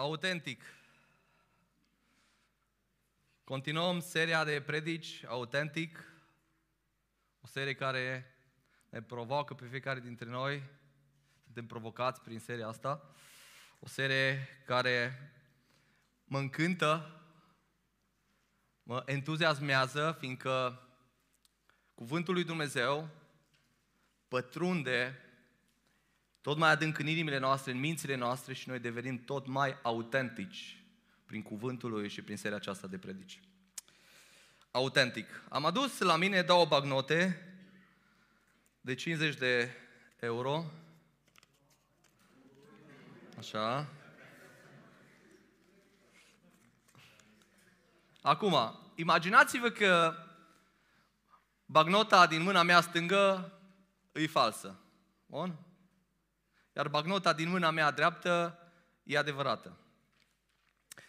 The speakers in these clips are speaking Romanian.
autentic. Continuăm seria de predici autentic, o serie care ne provoacă pe fiecare dintre noi, suntem provocați prin seria asta, o serie care mă încântă, mă entuziasmează, fiindcă cuvântul lui Dumnezeu pătrunde tot mai adânc în inimile noastre, în mințile noastre și noi devenim tot mai autentici prin cuvântul lui și prin seria aceasta de predici. Autentic. Am adus la mine două bagnote de 50 de euro. Așa. Acum, imaginați-vă că bagnota din mâna mea stângă e falsă. Bun? Iar bagnota din mâna mea dreaptă e adevărată.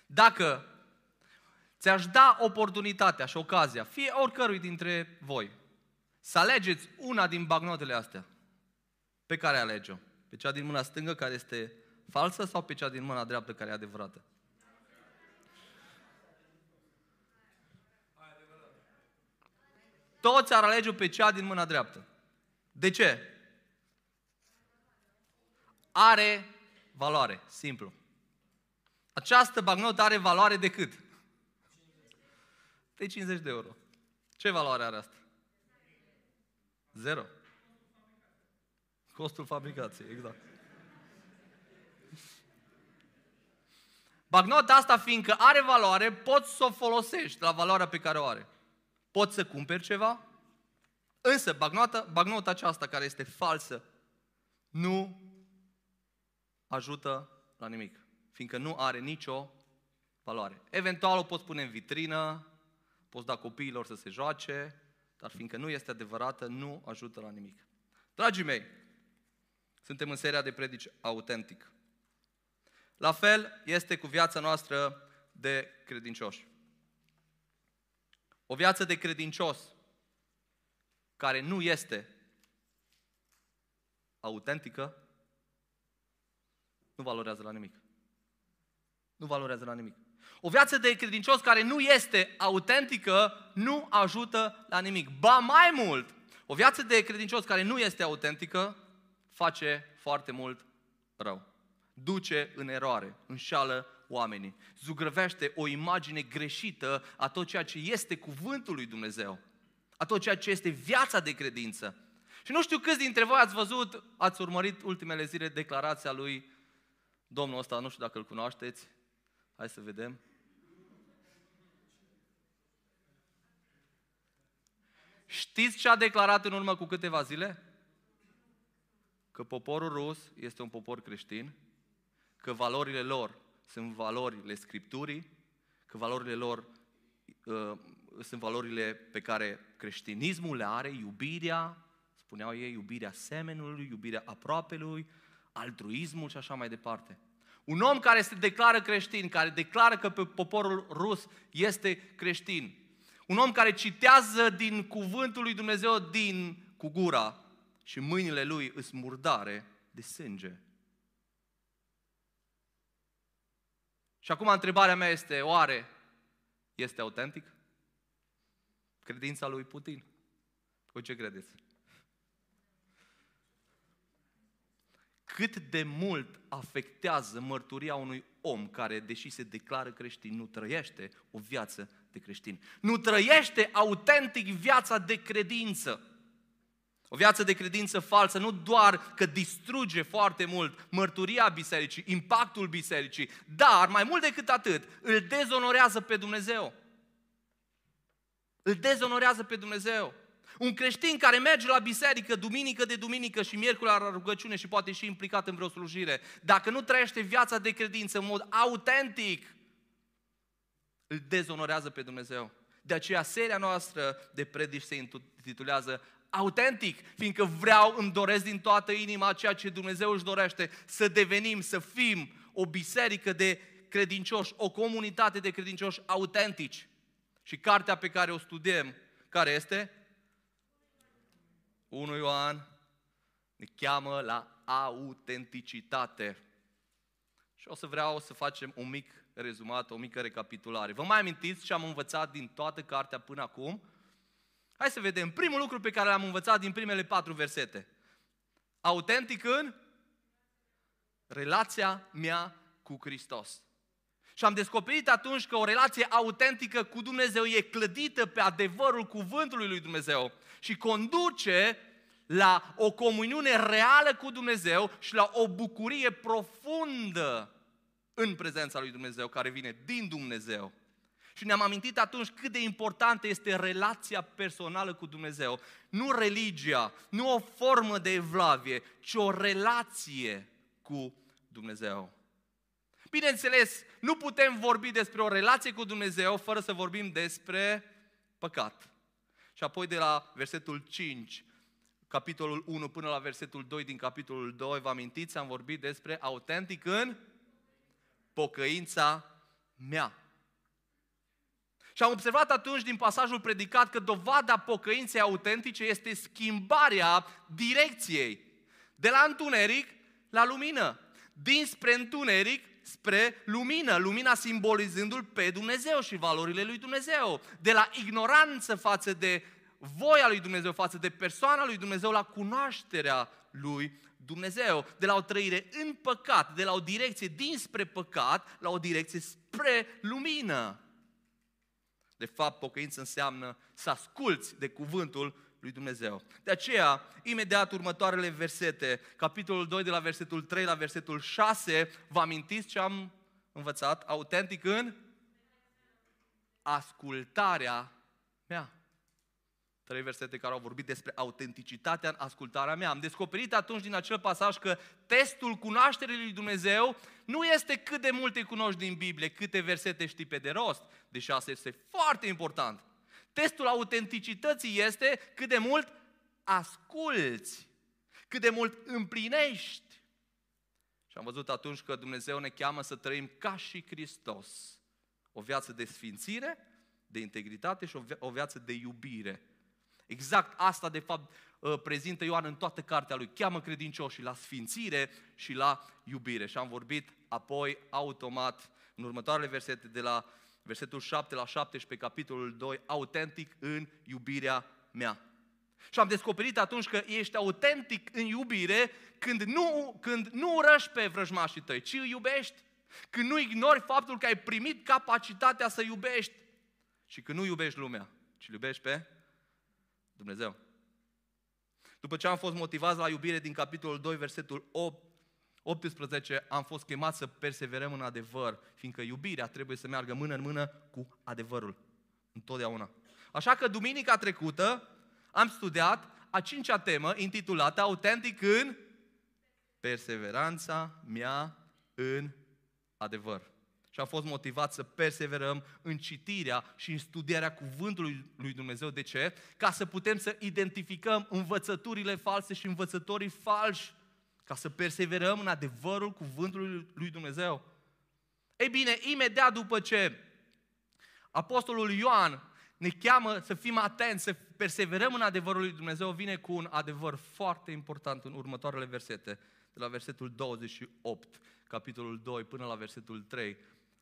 Dacă ți-aș da oportunitatea și ocazia, fie oricărui dintre voi, să alegeți una din bagnotele astea, pe care alege-o? Pe cea din mâna stângă care este falsă sau pe cea din mâna dreaptă care e adevărată? Toți ar alege pe cea din mâna dreaptă. De ce? Are valoare. Simplu. Această bagnotă are valoare de cât? De 50 de euro. Ce valoare are asta? Zero. Costul fabricației, exact. Bagnota asta, fiindcă are valoare, poți să o folosești la valoarea pe care o are. Poți să cumperi ceva, însă bagnota, bagnota aceasta care este falsă nu ajută la nimic, fiindcă nu are nicio valoare. Eventual o poți pune în vitrină, poți da copiilor să se joace, dar fiindcă nu este adevărată, nu ajută la nimic. Dragii mei, suntem în seria de predici autentic. La fel este cu viața noastră de credincioși. O viață de credincios care nu este autentică nu valorează la nimic. Nu valorează la nimic. O viață de credincios care nu este autentică nu ajută la nimic. Ba mai mult, o viață de credincios care nu este autentică face foarte mult rău. Duce în eroare, înșală oamenii, zugrăvește o imagine greșită a tot ceea ce este cuvântul lui Dumnezeu, a tot ceea ce este viața de credință. Și nu știu câți dintre voi ați văzut, ați urmărit ultimele zile declarația lui Domnul ăsta, nu știu dacă îl cunoașteți, hai să vedem. Știți ce a declarat în urmă cu câteva zile? Că poporul rus este un popor creștin, că valorile lor sunt valorile Scripturii, că valorile lor uh, sunt valorile pe care creștinismul le are, iubirea, spuneau ei, iubirea semenului, iubirea aproapelui, altruismul și așa mai departe. Un om care se declară creștin, care declară că pe poporul rus este creștin. Un om care citează din cuvântul lui Dumnezeu din cu gura și mâinile lui îs murdare de sânge. Și acum întrebarea mea este, oare este autentic? Credința lui Putin? Cu ce credeți? Cât de mult afectează mărturia unui om care, deși se declară creștin, nu trăiește o viață de creștin. Nu trăiește autentic viața de credință. O viață de credință falsă nu doar că distruge foarte mult mărturia bisericii, impactul bisericii, dar mai mult decât atât, îl dezonorează pe Dumnezeu. Îl dezonorează pe Dumnezeu. Un creștin care merge la biserică duminică de duminică și miercuri la rugăciune și poate și implicat în vreo slujire, dacă nu trăiește viața de credință în mod autentic, îl dezonorează pe Dumnezeu. De aceea seria noastră de predici se intitulează autentic, fiindcă vreau, îmi doresc din toată inima ceea ce Dumnezeu își dorește, să devenim, să fim o biserică de credincioși, o comunitate de credincioși autentici. Și cartea pe care o studiem, care este? 1 Ioan ne cheamă la autenticitate. Și o să vreau să facem un mic rezumat, o mică recapitulare. Vă mai amintiți ce am învățat din toată cartea până acum? Hai să vedem. Primul lucru pe care l-am învățat din primele patru versete. Autentic în relația mea cu Hristos. Și am descoperit atunci că o relație autentică cu Dumnezeu e clădită pe adevărul cuvântului lui Dumnezeu și conduce la o comuniune reală cu Dumnezeu și la o bucurie profundă în prezența lui Dumnezeu, care vine din Dumnezeu. Și ne-am amintit atunci cât de importantă este relația personală cu Dumnezeu. Nu religia, nu o formă de evlavie, ci o relație cu Dumnezeu. Bineînțeles, nu putem vorbi despre o relație cu Dumnezeu fără să vorbim despre păcat. Și apoi de la versetul 5, capitolul 1 până la versetul 2 din capitolul 2, vă amintiți, am vorbit despre autentic în pocăința mea. Și am observat atunci din pasajul predicat că dovada pocăinței autentice este schimbarea direcției de la întuneric la lumină, dinspre întuneric spre lumină, lumina simbolizându-L pe Dumnezeu și valorile lui Dumnezeu, de la ignoranță față de voia lui Dumnezeu, față de persoana lui Dumnezeu, la cunoașterea lui Dumnezeu, de la o trăire în păcat, de la o direcție dinspre păcat, la o direcție spre lumină. De fapt, pocăință înseamnă să asculți de cuvântul lui Dumnezeu. De aceea, imediat următoarele versete, capitolul 2 de la versetul 3 la versetul 6, vă amintiți ce am învățat? Autentic în ascultarea mea. Trei versete care au vorbit despre autenticitatea în ascultarea mea. Am descoperit atunci din acel pasaj că testul cunoașterii lui Dumnezeu nu este cât de multe cunoști din Biblie, câte versete știi pe de rost, deși asta este foarte important. Testul autenticității este cât de mult asculți, cât de mult împlinești. Și am văzut atunci că Dumnezeu ne cheamă să trăim ca și Hristos. O viață de sfințire, de integritate și o viață de iubire. Exact asta, de fapt, ă, prezintă Ioan în toată cartea lui. Cheamă credincioșii la sfințire și la iubire. Și am vorbit apoi automat în următoarele versete de la versetul 7 la 17, capitolul 2, autentic în iubirea mea. Și am descoperit atunci că ești autentic în iubire când nu, când nu urăști pe vrăjmașii tăi, ci îi iubești. Când nu ignori faptul că ai primit capacitatea să iubești. Și când nu iubești lumea, ci iubești pe Dumnezeu. După ce am fost motivați la iubire din capitolul 2, versetul 8, 18, am fost chemat să perseverăm în adevăr, fiindcă iubirea trebuie să meargă mână în mână cu adevărul. Întotdeauna. Așa că duminica trecută am studiat a cincea temă intitulată Autentic în perseveranța mea în adevăr. Și am fost motivat să perseverăm în citirea și în studierea cuvântului lui Dumnezeu. De ce? Ca să putem să identificăm învățăturile false și învățătorii falși ca să perseverăm în adevărul cuvântului lui Dumnezeu. Ei bine, imediat după ce Apostolul Ioan ne cheamă să fim atenți, să perseverăm în adevărul lui Dumnezeu, vine cu un adevăr foarte important în următoarele versete, de la versetul 28, capitolul 2, până la versetul 3,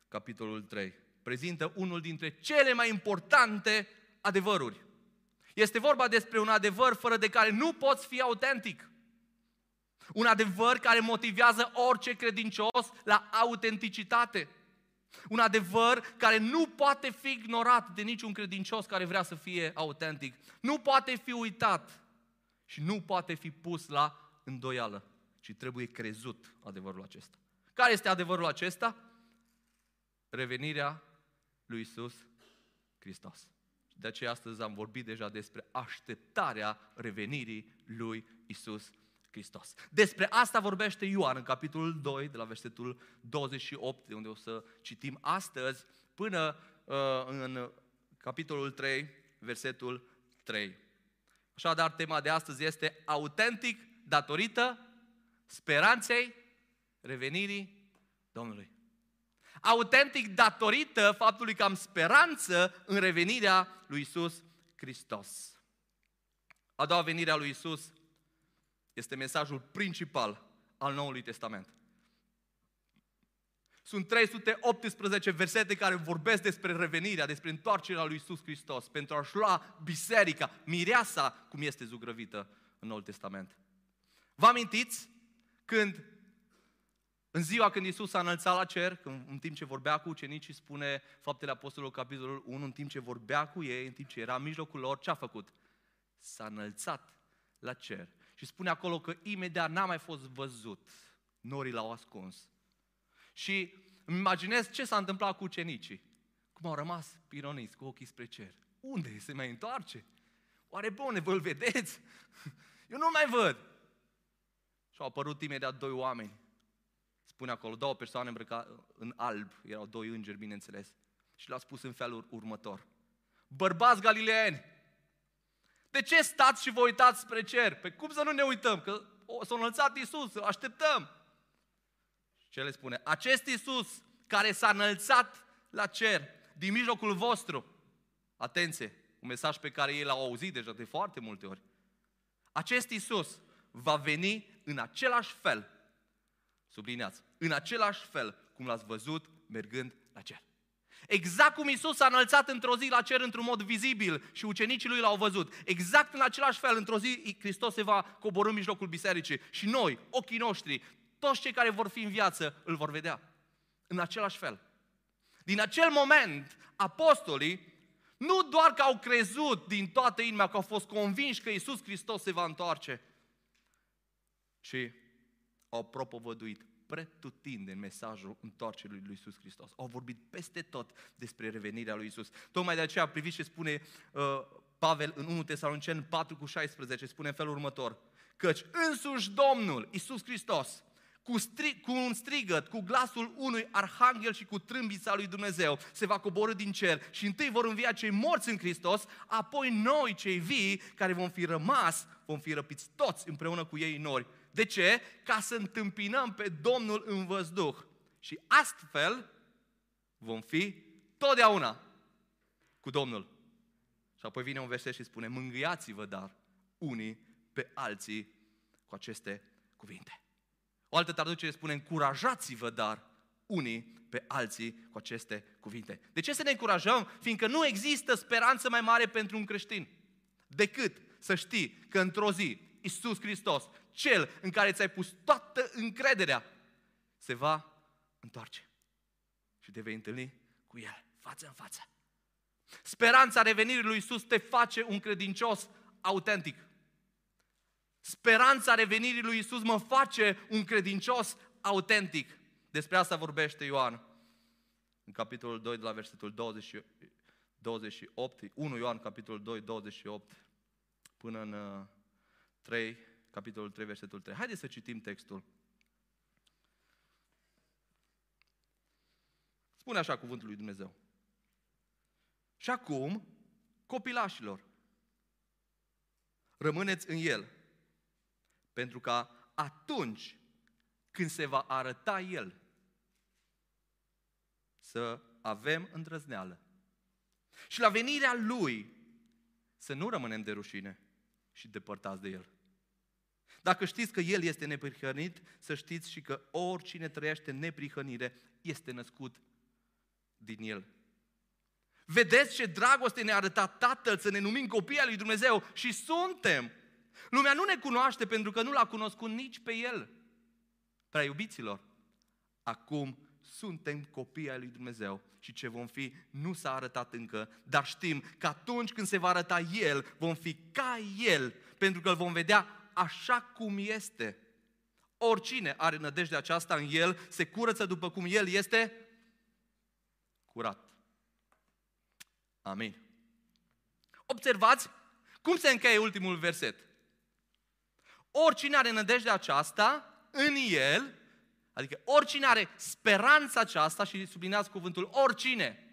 capitolul 3. Prezintă unul dintre cele mai importante adevăruri. Este vorba despre un adevăr fără de care nu poți fi autentic. Un adevăr care motivează orice credincios la autenticitate. Un adevăr care nu poate fi ignorat de niciun credincios care vrea să fie autentic. Nu poate fi uitat și nu poate fi pus la îndoială, ci trebuie crezut adevărul acesta. Care este adevărul acesta? Revenirea lui Isus Hristos. De aceea astăzi am vorbit deja despre așteptarea revenirii lui Isus Hristos. Despre asta vorbește Ioan în capitolul 2, de la versetul 28, de unde o să citim astăzi, până uh, în capitolul 3, versetul 3. Așadar, tema de astăzi este autentic datorită speranței revenirii Domnului. Autentic datorită faptului că am speranță în revenirea lui Isus Hristos. A doua venire a lui Isus este mesajul principal al Noului Testament. Sunt 318 versete care vorbesc despre revenirea, despre întoarcerea lui Isus Hristos, pentru a-și lua biserica, mireasa, cum este zugrăvită în Noul Testament. Vă amintiți când în ziua când Isus a înălțat la cer, când, în timp ce vorbea cu ucenicii, spune Faptele Apostolului, capitolul 1, în timp ce vorbea cu ei, în timp ce era în mijlocul lor, ce a făcut? S-a înălțat la cer. Și spune acolo că imediat n-a mai fost văzut. Norii l-au ascuns. Și îmi imaginez ce s-a întâmplat cu ucenicii. Cum au rămas pironiți cu ochii spre cer. Unde se mai întoarce? Oare bune, vă-l vedeți? Eu nu mai văd. Și au apărut imediat doi oameni spune acolo, două persoane îmbrăcate în alb, erau doi îngeri, bineînțeles, și le-a spus în felul următor. Bărbați galileeni, de ce stați și vă uitați spre cer? Pe cum să nu ne uităm? Că s-a înălțat Iisus, așteptăm. Și ce le spune? Acest Iisus care s-a înălțat la cer, din mijlocul vostru, atenție, un mesaj pe care ei l-au auzit deja de foarte multe ori. Acest Iisus va veni în același fel Sublineați. În același fel cum l-ați văzut mergând la cer. Exact cum Isus s-a înălțat într-o zi la cer într-un mod vizibil și ucenicii lui l-au văzut. Exact în același fel, într-o zi, Hristos se va coborâ în mijlocul bisericii și noi, ochii noștri, toți cei care vor fi în viață, îl vor vedea. În același fel. Din acel moment, apostolii nu doar că au crezut din toată inima, că au fost convinși că Isus Hristos se va întoarce, ci au propovăduit pretutindeni mesajul întoarcerii lui Isus Hristos. Au vorbit peste tot despre revenirea lui Isus. Tocmai de aceea priviți ce spune uh, Pavel în 1 Tesalonicen 4 cu 16, spune în felul următor. Căci însuși Domnul, Isus Hristos, cu, stri- cu un strigăt, cu glasul unui arhanghel și cu trâmbița lui Dumnezeu, se va coborâ din cer și întâi vor învia cei morți în Hristos, apoi noi, cei vii, care vom fi rămas, vom fi răpiți toți împreună cu ei în nori de ce? Ca să întâmpinăm pe Domnul în văzduh. Și astfel vom fi totdeauna cu Domnul. Și apoi vine un verset și spune, mângâiați-vă dar unii pe alții cu aceste cuvinte. O altă traducere spune, încurajați-vă dar unii pe alții cu aceste cuvinte. De ce să ne încurajăm? Fiindcă nu există speranță mai mare pentru un creștin decât să știi că într-o zi Isus Hristos cel în care ți-ai pus toată încrederea, se va întoarce și te vei întâlni cu El, față în față. Speranța revenirii lui Isus te face un credincios autentic. Speranța revenirii lui Isus mă face un credincios autentic. Despre asta vorbește Ioan în capitolul 2 de la versetul 20, 28, 1 Ioan capitolul 2, 28 până în 3, uh, capitolul 3, versetul 3. Haideți să citim textul. Spune așa cuvântul lui Dumnezeu. Și acum, copilașilor, rămâneți în El, pentru că atunci când se va arăta El, să avem îndrăzneală. Și la venirea Lui, să nu rămânem de rușine și depărtați de El. Dacă știți că El este neprihănit, să știți și că oricine trăiește neprihănire este născut din El. Vedeți ce dragoste ne-a arătat Tatăl să ne numim copii al lui Dumnezeu și suntem. Lumea nu ne cunoaște pentru că nu l-a cunoscut nici pe El. Prea iubiților, acum suntem copii ai lui Dumnezeu și ce vom fi nu s-a arătat încă, dar știm că atunci când se va arăta El, vom fi ca El, pentru că îl vom vedea așa cum este. Oricine are nădejde aceasta în el, se curăță după cum el este curat. Amin. Observați cum se încheie ultimul verset. Oricine are nădejde aceasta în el, adică oricine are speranța aceasta, și sublineați cuvântul oricine,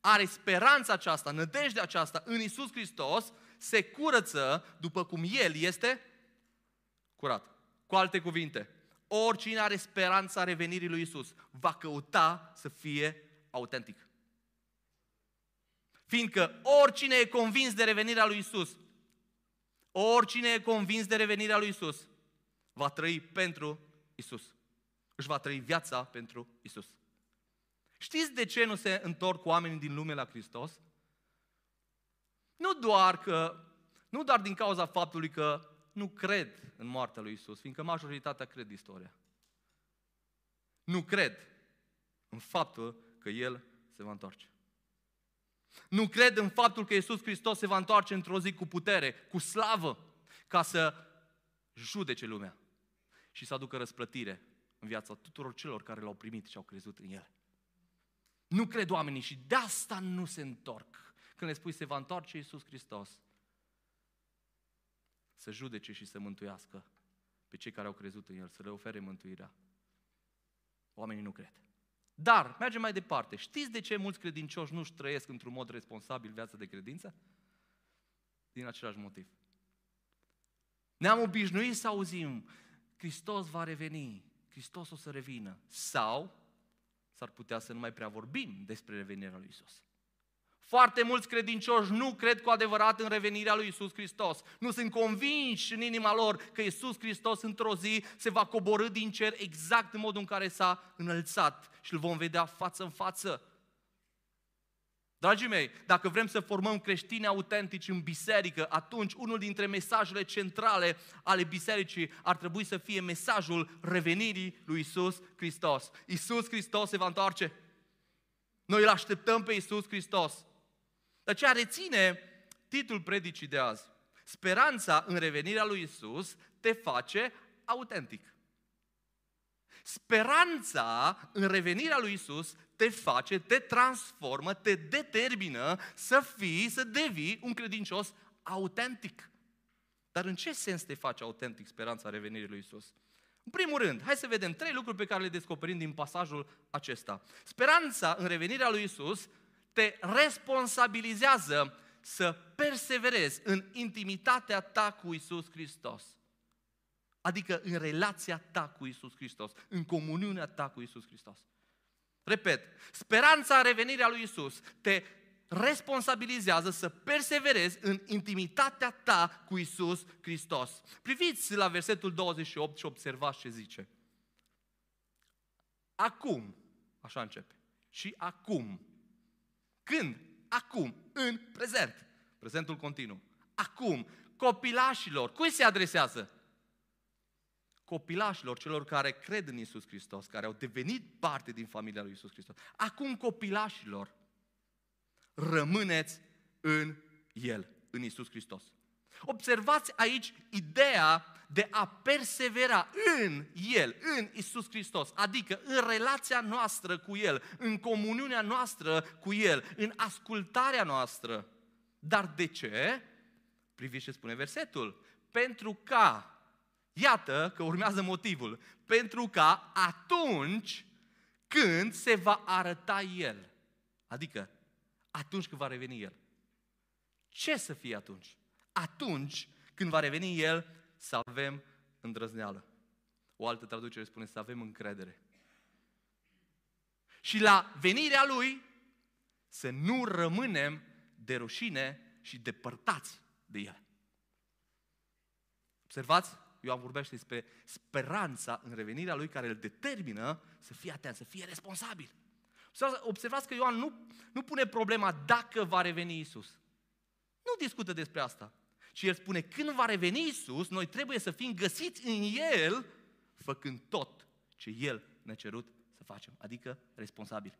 are speranța aceasta, nădejdea aceasta în Isus Hristos, se curăță după cum El este curat. Cu alte cuvinte, oricine are speranța revenirii lui Isus va căuta să fie autentic. Fiindcă oricine e convins de revenirea lui Isus, oricine e convins de revenirea lui Isus, va trăi pentru Isus. Își va trăi viața pentru Isus. Știți de ce nu se întorc oamenii din lume la Hristos? Nu doar că, nu doar din cauza faptului că nu cred în moartea lui Isus, fiindcă majoritatea cred istoria. Nu cred în faptul că El se va întoarce. Nu cred în faptul că Iisus Hristos se va întoarce într-o zi cu putere, cu slavă, ca să judece lumea și să aducă răsplătire în viața tuturor celor care l-au primit și au crezut în El. Nu cred oamenii și de asta nu se întorc. Când le spui se va întoarce Iisus Hristos, să judece și să mântuiască pe cei care au crezut în El, să le ofere mântuirea. Oamenii nu cred. Dar, mergem mai departe. Știți de ce mulți credincioși nu-și trăiesc într-un mod responsabil viața de credință? Din același motiv. Ne-am obișnuit să auzim, Hristos va reveni, Hristos o să revină. Sau s-ar putea să nu mai prea vorbim despre revenirea lui Isus. Foarte mulți credincioși nu cred cu adevărat în revenirea lui Isus Hristos. Nu sunt convinși în inima lor că Isus Hristos într-o zi se va coborâ din cer exact în modul în care s-a înălțat și îl vom vedea față în față. Dragii mei, dacă vrem să formăm creștini autentici în biserică, atunci unul dintre mesajele centrale ale bisericii ar trebui să fie mesajul revenirii lui Isus Hristos. Isus Hristos se va întoarce. Noi îl așteptăm pe Isus Hristos. De aceea reține titlul predicii de azi. Speranța în revenirea lui Isus te face autentic. Speranța în revenirea lui Isus te face, te transformă, te determină să fii, să devii un credincios autentic. Dar în ce sens te face autentic speranța revenirii lui Isus? În primul rând, hai să vedem trei lucruri pe care le descoperim din pasajul acesta. Speranța în revenirea lui Isus te responsabilizează să perseverezi în intimitatea ta cu Isus Hristos. Adică în relația ta cu Isus Hristos, în comuniunea ta cu Isus Hristos. Repet, speranța revenirea lui Isus te responsabilizează să perseverezi în intimitatea ta cu Isus Hristos. Priviți la versetul 28 și observați ce zice. Acum, așa începe, și acum, când? Acum, în prezent. Prezentul continuu. Acum, copilașilor, cui se adresează? Copilașilor, celor care cred în Isus Hristos, care au devenit parte din familia lui Isus Hristos. Acum, copilașilor, rămâneți în El, în Isus Hristos. Observați aici ideea de a persevera în El, în Isus Hristos, adică în relația noastră cu El, în comuniunea noastră cu El, în ascultarea noastră. Dar de ce? Priviți ce spune versetul. Pentru ca, iată că urmează motivul, pentru ca atunci când se va arăta El, adică atunci când va reveni El. Ce să fie atunci? Atunci când va reveni El, să avem îndrăzneală. O altă traducere spune să avem încredere. Și la venirea Lui să nu rămânem de rușine și depărtați de El. Observați? Ioan vorbește despre speranța în revenirea Lui care îl determină să fie atent, să fie responsabil. Observați că Ioan nu, nu pune problema dacă va reveni Isus. Nu discută despre asta. Și el spune, când va reveni Isus, noi trebuie să fim găsiți în El, făcând tot ce El ne-a cerut să facem, adică responsabil.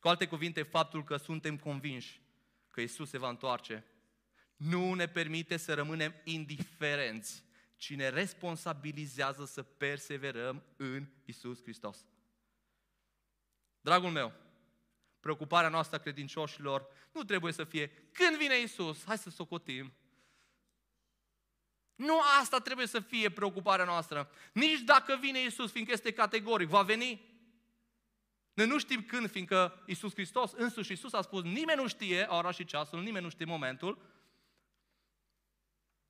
Cu alte cuvinte, faptul că suntem convinși că Isus se va întoarce nu ne permite să rămânem indiferenți, ci ne responsabilizează să perseverăm în Isus Hristos. Dragul meu, preocuparea noastră a credincioșilor nu trebuie să fie când vine Isus, hai să socotim. Nu asta trebuie să fie preocuparea noastră. Nici dacă vine Isus, fiindcă este categoric, va veni. Noi nu știm când, fiindcă Isus Hristos, însuși Isus a spus, nimeni nu știe ora și ceasul, nimeni nu știe momentul.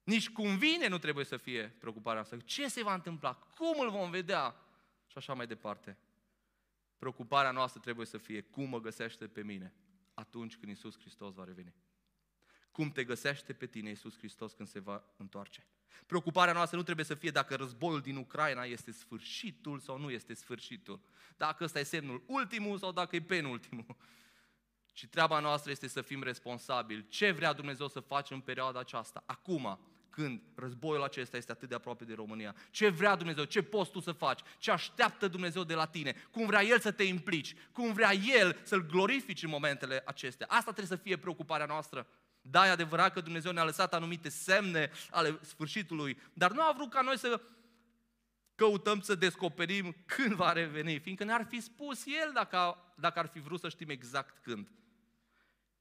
Nici cum vine nu trebuie să fie preocuparea noastră. Ce se va întâmpla? Cum îl vom vedea? Și așa mai departe. Preocuparea noastră trebuie să fie cum mă găsește pe mine atunci când Isus Hristos va reveni. cum te găsește pe tine Iisus Hristos când se va întoarce. Preocuparea noastră nu trebuie să fie dacă războiul din Ucraina este sfârșitul sau nu este sfârșitul. Dacă ăsta e semnul ultimul sau dacă e penultimul. Și treaba noastră este să fim responsabili. Ce vrea Dumnezeu să facem în perioada aceasta, acum, când războiul acesta este atât de aproape de România. Ce vrea Dumnezeu, ce poți tu să faci, ce așteaptă Dumnezeu de la tine, cum vrea El să te implici, cum vrea El să-L glorifici în momentele acestea. Asta trebuie să fie preocuparea noastră. Da, e adevărat că Dumnezeu ne-a lăsat anumite semne ale sfârșitului, dar nu a vrut ca noi să căutăm să descoperim când va reveni, fiindcă ne-ar fi spus El dacă, dacă ar fi vrut să știm exact când.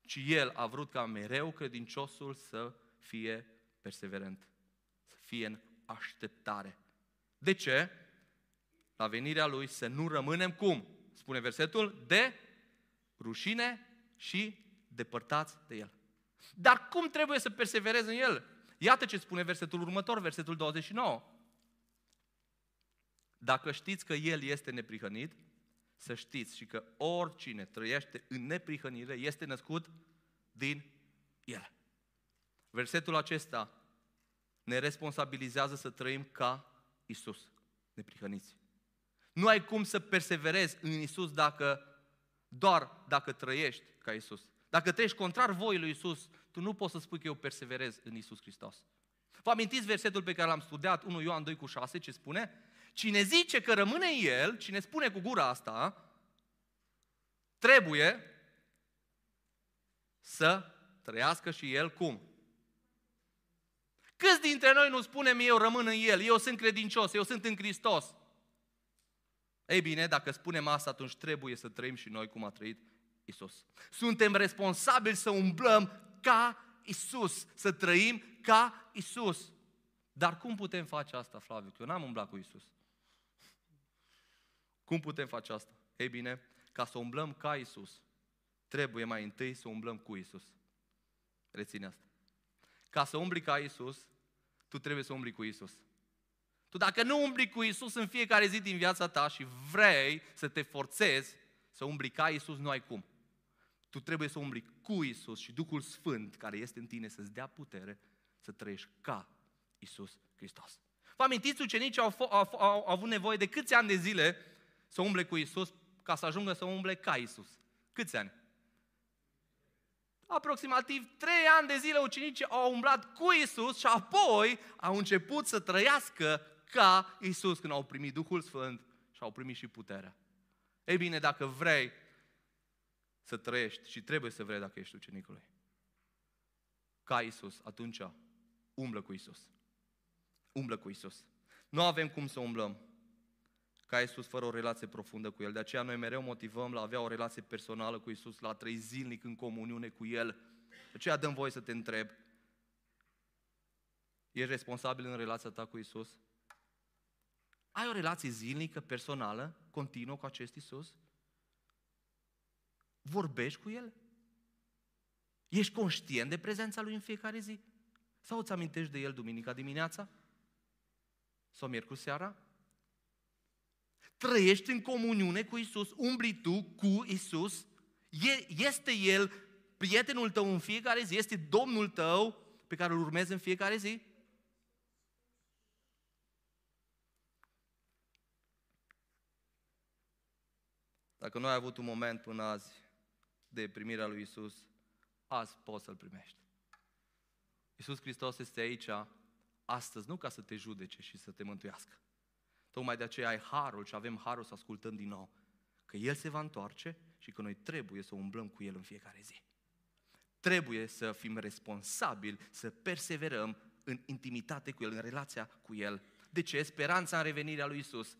Ci El a vrut ca mereu credinciosul să fie perseverent, să fie în așteptare. De ce? La venirea Lui să nu rămânem cum? Spune versetul, de rușine și depărtați de El. Dar cum trebuie să perseverez în El? Iată ce spune versetul următor, versetul 29. Dacă știți că El este neprihănit, să știți și că oricine trăiește în neprihănire este născut din El. Versetul acesta ne responsabilizează să trăim ca Isus, neprihăniți. Nu ai cum să perseverezi în Isus dacă doar dacă trăiești ca Isus. Dacă trăiești contrar voii lui Isus, tu nu poți să spui că eu perseverez în Isus Hristos. Vă amintiți versetul pe care l-am studiat, 1 Ioan 2 cu 6, ce spune? Cine zice că rămâne în El, cine spune cu gura asta, trebuie să trăiască și El cum? Câți dintre noi nu spunem eu rămân în El, eu sunt credincios, eu sunt în Hristos? Ei bine, dacă spunem asta, atunci trebuie să trăim și noi cum a trăit Isus. Suntem responsabili să umblăm ca Isus, să trăim ca Isus. Dar cum putem face asta, Flaviu? Că eu n-am umblat cu Isus. Cum putem face asta? Ei bine, ca să umblăm ca Isus, trebuie mai întâi să umblăm cu Isus. Reține asta. Ca să umbli ca Isus, tu trebuie să umbli cu Isus. Tu dacă nu umbli cu Isus în fiecare zi din viața ta și vrei să te forțezi să umbli ca Isus, nu ai cum. Tu trebuie să umbli cu Isus și Duhul Sfânt care este în tine să-ți dea putere să trăiești ca Isus Hristos. Vă amintiți, ucenicii au, au, au, au avut nevoie de câți ani de zile să umble cu Isus ca să ajungă să umble ca Isus? Câți ani? Aproximativ trei ani de zile ucenicii au umblat cu Isus și apoi au început să trăiască ca Isus când au primit Duhul Sfânt și au primit și puterea. Ei bine, dacă vrei să trăiești și trebuie să vrei dacă ești ucenicul lui, ca Isus, atunci umblă cu Isus. Umblă cu Isus. Nu avem cum să umblăm ca Isus fără o relație profundă cu El. De aceea noi mereu motivăm la a avea o relație personală cu Isus, la a trăi zilnic în comuniune cu El. De aceea dăm voie să te întreb, ești responsabil în relația ta cu Isus? Ai o relație zilnică, personală, continuă cu acest Isus? Vorbești cu El? Ești conștient de prezența Lui în fiecare zi? Sau îți amintești de El duminica dimineața? Sau miercuri seara? Trăiești în comuniune cu Isus, umbli tu cu Isus, este El prietenul tău în fiecare zi, este Domnul tău pe care îl urmezi în fiecare zi? Dacă nu ai avut un moment până azi de primirea lui Isus, azi poți să-L primești. Isus Hristos este aici astăzi, nu ca să te judece și să te mântuiască. Tocmai de aceea ai harul și avem harul să ascultăm din nou. Că El se va întoarce și că noi trebuie să umblăm cu El în fiecare zi. Trebuie să fim responsabili, să perseverăm în intimitate cu El, în relația cu El. De ce? Speranța în revenirea lui Isus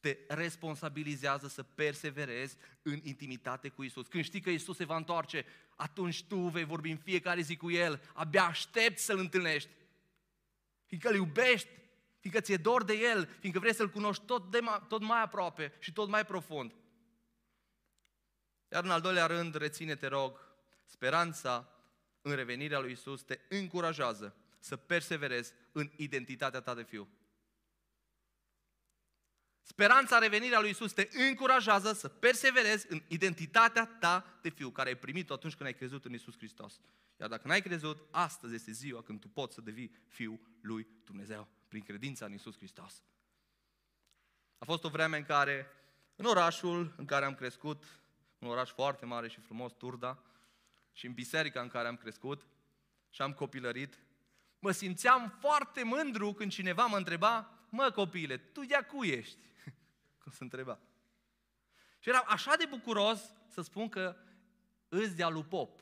te responsabilizează să perseverezi în intimitate cu Isus. Când știi că Isus se va întoarce, atunci tu vei vorbi în fiecare zi cu El, abia aștepți să-L întâlnești. Fiindcă îl iubești, fiindcă ți-e dor de El, fiindcă vrei să-L cunoști tot, de mai, tot mai aproape și tot mai profund. Iar în al doilea rând, reține, te rog, speranța în revenirea lui Isus te încurajează să perseverezi în identitatea ta de fiu. Speranța revenirii a lui Isus te încurajează să perseverezi în identitatea ta de fiu, care ai primit-o atunci când ai crezut în Isus Hristos. Iar dacă n-ai crezut, astăzi este ziua când tu poți să devii fiul lui Dumnezeu, prin credința în Isus Hristos. A fost o vreme în care, în orașul în care am crescut, un oraș foarte mare și frumos, Turda, și în biserica în care am crescut și am copilărit, mă simțeam foarte mândru când cineva mă întreba, mă copile, tu de cu ești? Cum se întreba. Și eram așa de bucuros să spun că îți de lui Pop.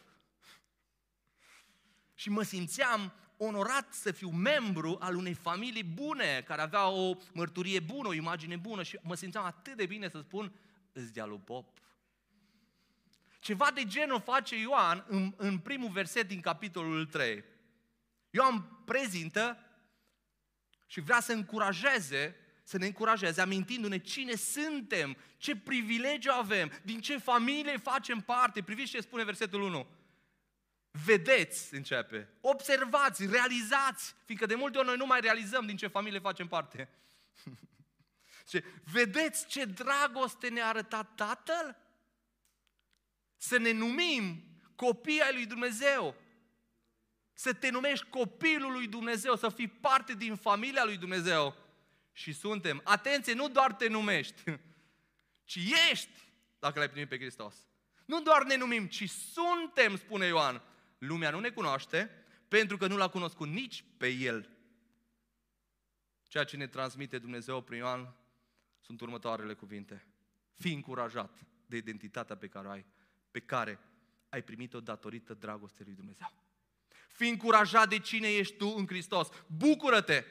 Și mă simțeam onorat să fiu membru al unei familii bune, care avea o mărturie bună, o imagine bună și mă simțeam atât de bine să spun, îți de lui Pop. Ceva de genul face Ioan în, în primul verset din capitolul 3. Ioan prezintă și vrea să încurajeze, să ne încurajeze, amintindu-ne cine suntem, ce privilegiu avem, din ce familie facem parte. Priviți ce spune versetul 1. Vedeți, începe, observați, realizați, fiindcă de multe ori noi nu mai realizăm din ce familie facem parte. Ce, vedeți ce dragoste ne-a arătat Tatăl? Să ne numim copii ai lui Dumnezeu. Să te numești copilul lui Dumnezeu, să fii parte din familia lui Dumnezeu. Și suntem, atenție, nu doar te numești, ci ești, dacă l-ai primit pe Hristos. Nu doar ne numim, ci suntem, spune Ioan. Lumea nu ne cunoaște pentru că nu l-a cunoscut nici pe El. Ceea ce ne transmite Dumnezeu prin Ioan sunt următoarele cuvinte. Fii încurajat de identitatea pe care o ai, pe care ai primit-o datorită dragostei lui Dumnezeu. Fii încurajat de cine ești tu în Hristos. Bucură-te!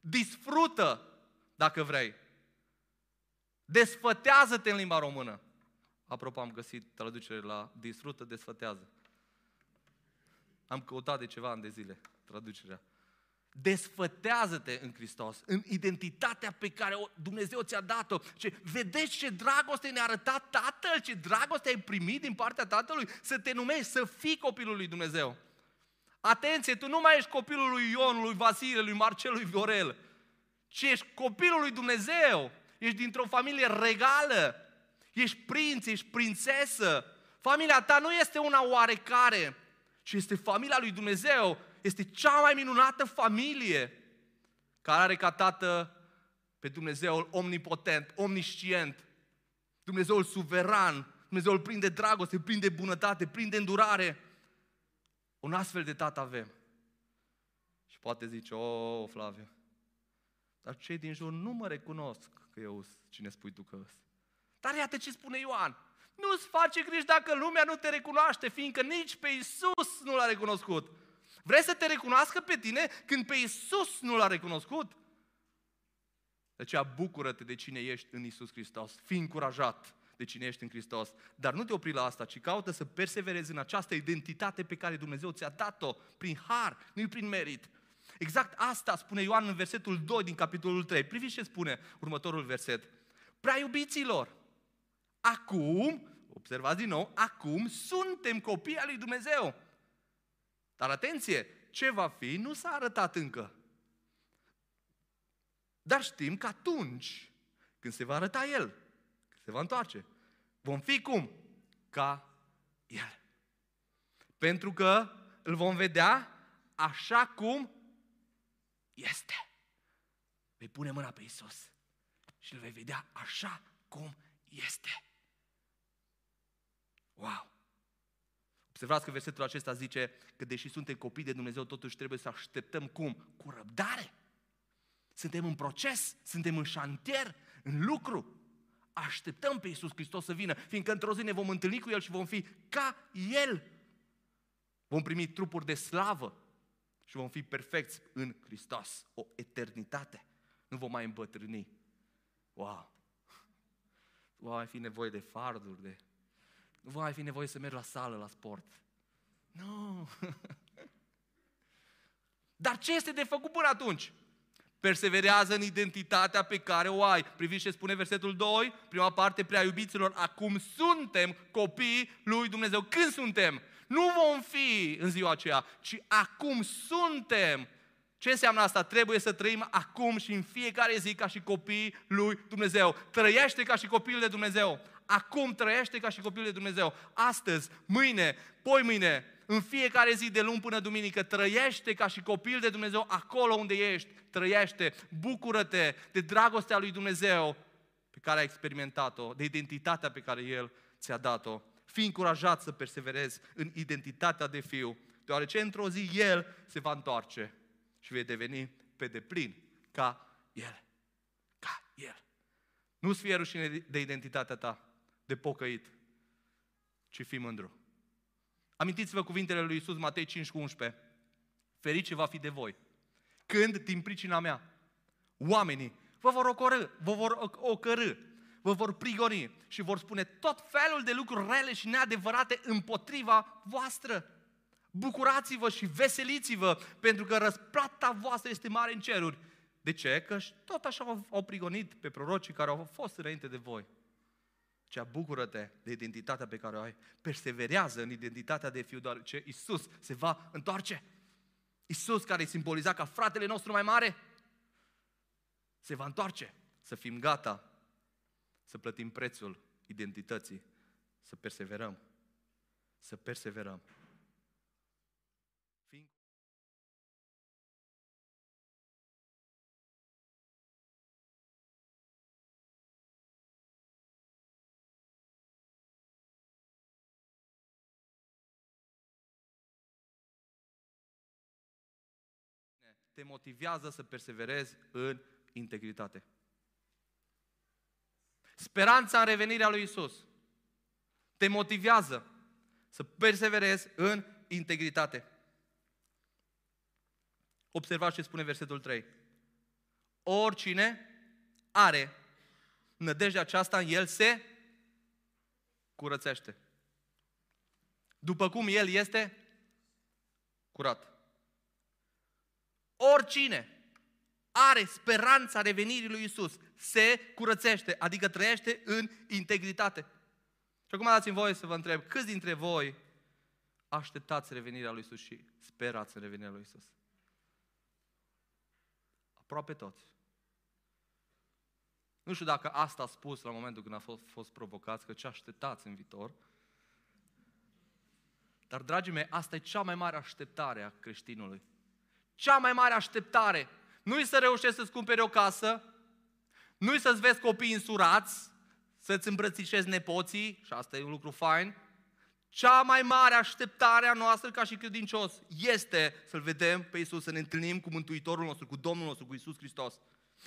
Disfrută, dacă vrei. Desfătează-te în limba română. Apropo, am găsit traducere la disfrută, desfătează. Am căutat de ceva ani de zile traducerea. Desfătează-te în Hristos, în identitatea pe care Dumnezeu ți-a dat-o. Ce, vedeți ce dragoste ne-a arătat Tatăl, ce dragoste ai primit din partea Tatălui, să te numești, să fii copilul lui Dumnezeu. Atenție, tu nu mai ești copilul lui Ion, lui Vasile, lui Marcel, lui Viorel, ci ești copilul lui Dumnezeu. Ești dintr-o familie regală. Ești prinț, ești prințesă. Familia ta nu este una oarecare, ci este familia lui Dumnezeu. Este cea mai minunată familie care are ca tată pe Dumnezeul omnipotent, omniscient, Dumnezeul suveran, Dumnezeul plin de dragoste, plin de bunătate, plin de îndurare. Un astfel de tată avem. Și poate zice, o, oh, Flaviu, dar cei din jur nu mă recunosc că eu cine spui tu că îs. Dar iată ce spune Ioan. Nu-ți face griji dacă lumea nu te recunoaște, fiindcă nici pe Isus nu l-a recunoscut. Vrei să te recunoască pe tine când pe Isus nu l-a recunoscut? De aceea bucură-te de cine ești în Isus Hristos. Fii încurajat de cine ești în Hristos. Dar nu te opri la asta, ci caută să perseverezi în această identitate pe care Dumnezeu ți-a dat-o prin har, nu prin merit. Exact asta spune Ioan în versetul 2 din capitolul 3. Priviți ce spune următorul verset. Prea iubiților, acum, observați din nou, acum suntem copii al lui Dumnezeu. Dar atenție, ce va fi nu s-a arătat încă. Dar știm că atunci, când se va arăta El, se va întoarce. Vom fi cum? Ca El. Pentru că îl vom vedea așa cum este. Vei pune mâna pe Isus și îl vei vedea așa cum este. Wow! Observați că versetul acesta zice că deși suntem copii de Dumnezeu, totuși trebuie să așteptăm cum? Cu răbdare. Suntem în proces, suntem în șantier, în lucru așteptăm pe Iisus Hristos să vină, fiindcă într-o zi ne vom întâlni cu El și vom fi ca El. Vom primi trupuri de slavă și vom fi perfecți în Hristos, o eternitate. Nu vom mai îmbătrâni. Wow! Nu va mai fi nevoie de farduri, de... Nu va mai fi nevoie să mergi la sală, la sport. Nu! Dar ce este de făcut până atunci? Perseverează în identitatea pe care o ai. Priviți ce spune versetul 2, prima parte, prea iubiților, acum suntem copii lui Dumnezeu. Când suntem? Nu vom fi în ziua aceea, ci acum suntem. Ce înseamnă asta? Trebuie să trăim acum și în fiecare zi ca și copii lui Dumnezeu. Trăiește ca și copil de Dumnezeu. Acum trăiește ca și copil de Dumnezeu. Astăzi, mâine, poi mâine, în fiecare zi de luni până duminică, trăiește ca și copil de Dumnezeu acolo unde ești. Trăiește, bucură-te de dragostea lui Dumnezeu pe care ai experimentat-o, de identitatea pe care El ți-a dat-o. Fii încurajat să perseverezi în identitatea de fiu, deoarece într-o zi El se va întoarce și vei deveni pe deplin ca El. Ca El. Nu-ți fie rușine de identitatea ta, de pocăit, ci fii mândru. Amintiți-vă cuvintele lui Iisus, Matei 5 cu 11. Ferice va fi de voi. Când, din pricina mea, oamenii vă vor ocărâ, vă vor ocărâ, vă vor prigoni și vor spune tot felul de lucruri rele și neadevărate împotriva voastră. Bucurați-vă și veseliți-vă, pentru că răsplata voastră este mare în ceruri. De ce? Că tot așa au prigonit pe prorocii care au fost înainte de voi. Cea bucură-te de identitatea pe care o ai. Perseverează în identitatea de fiu, deoarece Isus se va întoarce. Isus, care e simbolizat ca fratele nostru mai mare, se va întoarce. Să fim gata să plătim prețul identității, să perseverăm. Să perseverăm. Te motivează să perseverezi în integritate. Speranța în revenirea lui Isus te motivează să perseverezi în integritate. Observați ce spune versetul 3. Oricine are nădejdea aceasta în el se curățește. După cum el este curat. Oricine are speranța revenirii lui Isus se curățește, adică trăiește în integritate. Și acum dați-mi voie să vă întreb, câți dintre voi așteptați revenirea lui Isus și sperați în revenirea lui Isus? Aproape toți. Nu știu dacă asta a spus la momentul când a fost, fost provocați, că ce așteptați în viitor. Dar, dragii mei, asta e cea mai mare așteptare a creștinului. Cea mai mare așteptare. Nu-i să reușești să-ți cumperi o casă, nu-i să-ți vezi copiii însurați, să-ți îmbrățișezi nepoții, și asta e un lucru fain, cea mai mare așteptare a noastră ca și credincios este să-L vedem pe Isus, să ne întâlnim cu Mântuitorul nostru, cu Domnul nostru, cu Isus Hristos.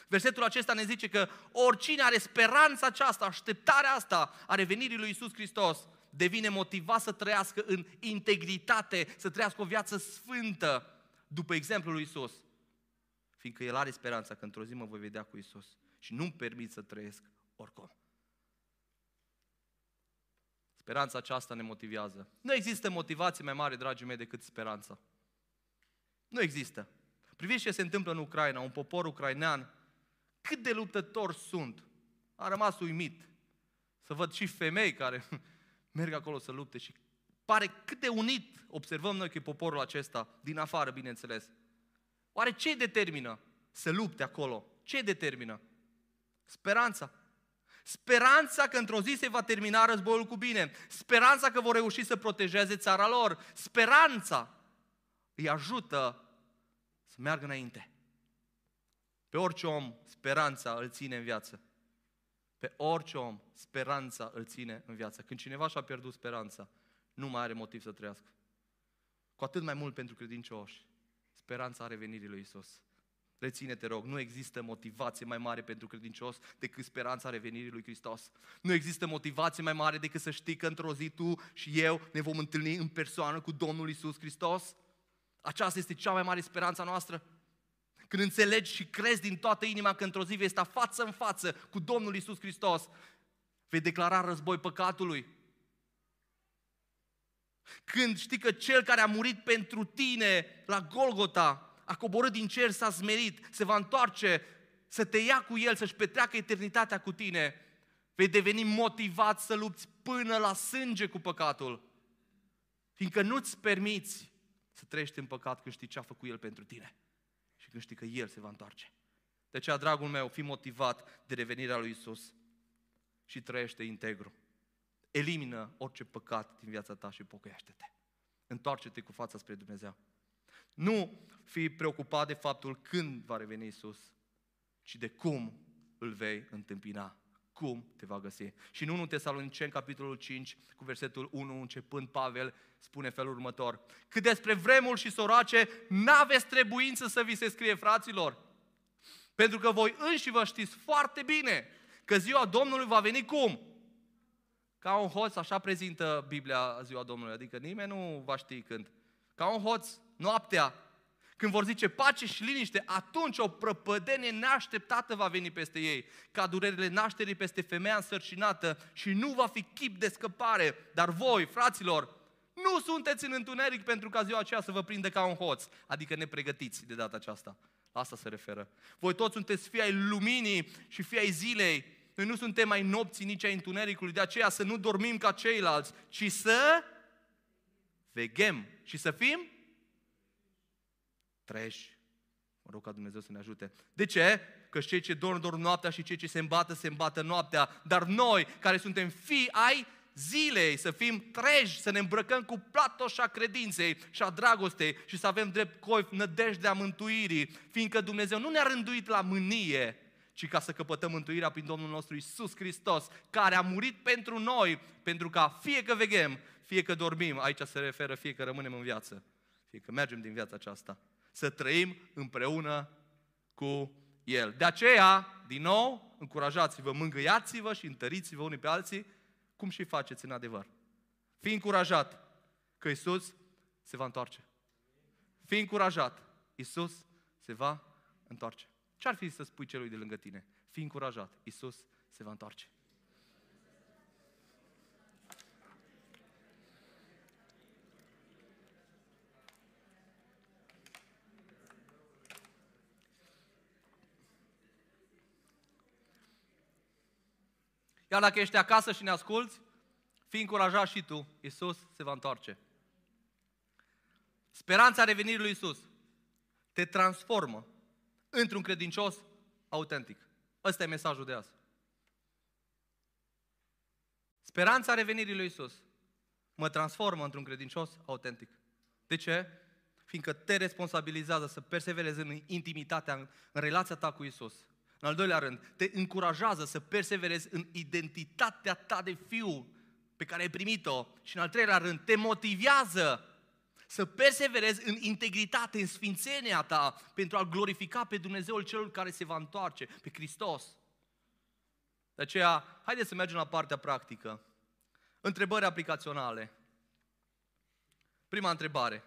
Versetul acesta ne zice că oricine are speranța aceasta, așteptarea asta a revenirii lui Isus Hristos, devine motivat să trăiască în integritate, să trăiască o viață sfântă, după exemplul lui Isus. Fiindcă El are speranța că într-o zi mă voi vedea cu Isus și nu-mi permit să trăiesc oricum. Speranța aceasta ne motivează. Nu există motivație mai mare, dragii mei, decât speranța. Nu există. Priviți ce se întâmplă în Ucraina, un popor ucrainean, cât de luptători sunt. A rămas uimit să văd și femei care merg acolo să lupte și pare cât de unit observăm noi că e poporul acesta, din afară, bineînțeles. Oare ce determină să lupte acolo? Ce determină? Speranța. Speranța că într-o zi se va termina războiul cu bine. Speranța că vor reuși să protejeze țara lor. Speranța îi ajută să meargă înainte. Pe orice om, speranța îl ține în viață. Pe orice om, speranța îl ține în viață. Când cineva și-a pierdut speranța, nu mai are motiv să trăiască. Cu atât mai mult pentru credincioși. Speranța revenirii lui Isus. Reține, te rog, nu există motivație mai mare pentru credincios decât speranța revenirii lui Hristos. Nu există motivație mai mare decât să știi că într-o zi tu și eu ne vom întâlni în persoană cu Domnul Isus Hristos. Aceasta este cea mai mare speranța noastră. Când înțelegi și crezi din toată inima că într-o zi vei sta față în față cu Domnul Isus Hristos, vei declara război păcatului, când știi că cel care a murit pentru tine la Golgota a coborât din cer, s-a smerit, se va întoarce să te ia cu el, să-și petreacă eternitatea cu tine, vei deveni motivat să lupți până la sânge cu păcatul. Fiindcă nu-ți permiți să trăiești în păcat când știi ce a făcut El pentru tine. Și când știi că El se va întoarce. De aceea, dragul meu, fi motivat de revenirea lui Isus și trăiește integru. Elimină orice păcat din viața ta și pocăiește-te. Întoarce-te cu fața spre Dumnezeu. Nu fi preocupat de faptul când va reveni Isus, ci de cum îl vei întâmpina cum te va găsi. Și în 1 Tesaloniceni, capitolul 5, cu versetul 1, începând Pavel, spune felul următor. Cât despre vremul și sorace, n-aveți trebuință să vi se scrie, fraților. Pentru că voi înși vă știți foarte bine că ziua Domnului va veni cum? Ca un hoț, așa prezintă Biblia ziua Domnului, adică nimeni nu va ști când. Ca un hoț, noaptea, când vor zice pace și liniște, atunci o prăpădenie neașteptată va veni peste ei, ca durerile nașterii peste femeia însărcinată și nu va fi chip de scăpare. Dar voi, fraților, nu sunteți în întuneric pentru ca ziua aceea să vă prindă ca un hoț, adică nepregătiți de data aceasta. La asta se referă. Voi toți sunteți fii ai luminii și fii ai zilei. Noi nu suntem ai nopții, nici ai întunericului, de aceea să nu dormim ca ceilalți, ci să veghem și să fim treji. Mă rog ca Dumnezeu să ne ajute. De ce? Că cei ce dorm, dorm noaptea și cei ce se îmbată, se îmbată noaptea. Dar noi, care suntem fii ai zilei, să fim treji, să ne îmbrăcăm cu platoșa credinței și a dragostei și să avem drept coif nădejdea mântuirii, fiindcă Dumnezeu nu ne-a rânduit la mânie, ci ca să căpătăm mântuirea prin Domnul nostru Isus Hristos, care a murit pentru noi, pentru ca fie că veghem, fie că dormim, aici se referă fie că rămânem în viață, fie că mergem din viața aceasta, să trăim împreună cu El. De aceea, din nou, încurajați-vă, mângâiați-vă și întăriți-vă unii pe alții, cum și faceți în adevăr. Fii încurajat că Isus se va întoarce. Fii încurajat, Isus se va întoarce. Ce ar fi să spui celui de lângă tine? Fii încurajat, Isus se va întoarce. Iar dacă ești acasă și ne asculți, fii încurajat și tu, Isus se va întoarce. Speranța revenirii lui Isus te transformă într-un credincios autentic. Ăsta e mesajul de azi. Speranța revenirii lui Isus mă transformă într-un credincios autentic. De ce? Fiindcă te responsabilizează să perseverezi în intimitatea, în relația ta cu Isus. În al doilea rând, te încurajează să perseverezi în identitatea ta de fiu pe care ai primit-o. Și în al treilea rând, te motivează să perseverezi în integritate, în sfințenia ta, pentru a glorifica pe Dumnezeul celor care se va întoarce, pe Hristos. De aceea, haideți să mergem la partea practică. Întrebări aplicaționale. Prima întrebare.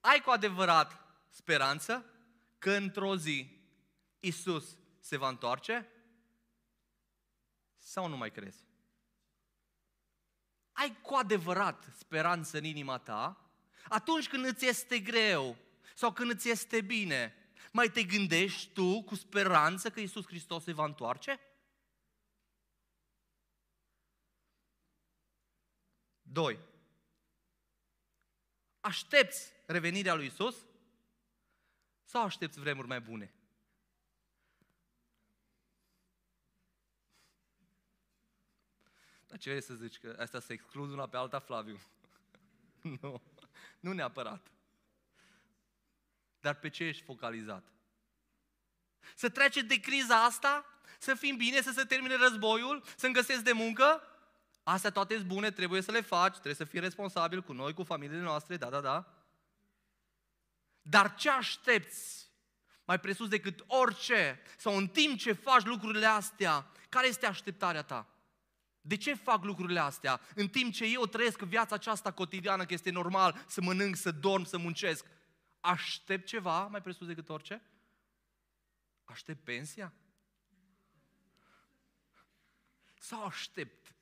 Ai cu adevărat speranță că într-o zi Isus se va întoarce? Sau nu mai crezi? Ai cu adevărat speranță în inima ta? Atunci când îți este greu sau când îți este bine, mai te gândești tu cu speranță că Isus Hristos se va întoarce? Doi. Aștepți revenirea lui Isus sau aștepți vremuri mai bune? Dar ce vrei să zici? Că asta se exclud una pe alta, Flaviu? nu, nu neapărat. Dar pe ce ești focalizat? Să trece de criza asta? Să fim bine, să se termine războiul? Să-mi găsesc de muncă? Astea toate sunt bune, trebuie să le faci, trebuie să fii responsabil cu noi, cu familiile noastre, da, da, da. Dar ce aștepți mai presus decât orice? Sau în timp ce faci lucrurile astea, care este așteptarea ta? De ce fac lucrurile astea? În timp ce eu trăiesc viața aceasta cotidiană, că este normal să mănânc, să dorm, să muncesc, aștept ceva mai presus decât orice? Aștept pensia? Sau aștept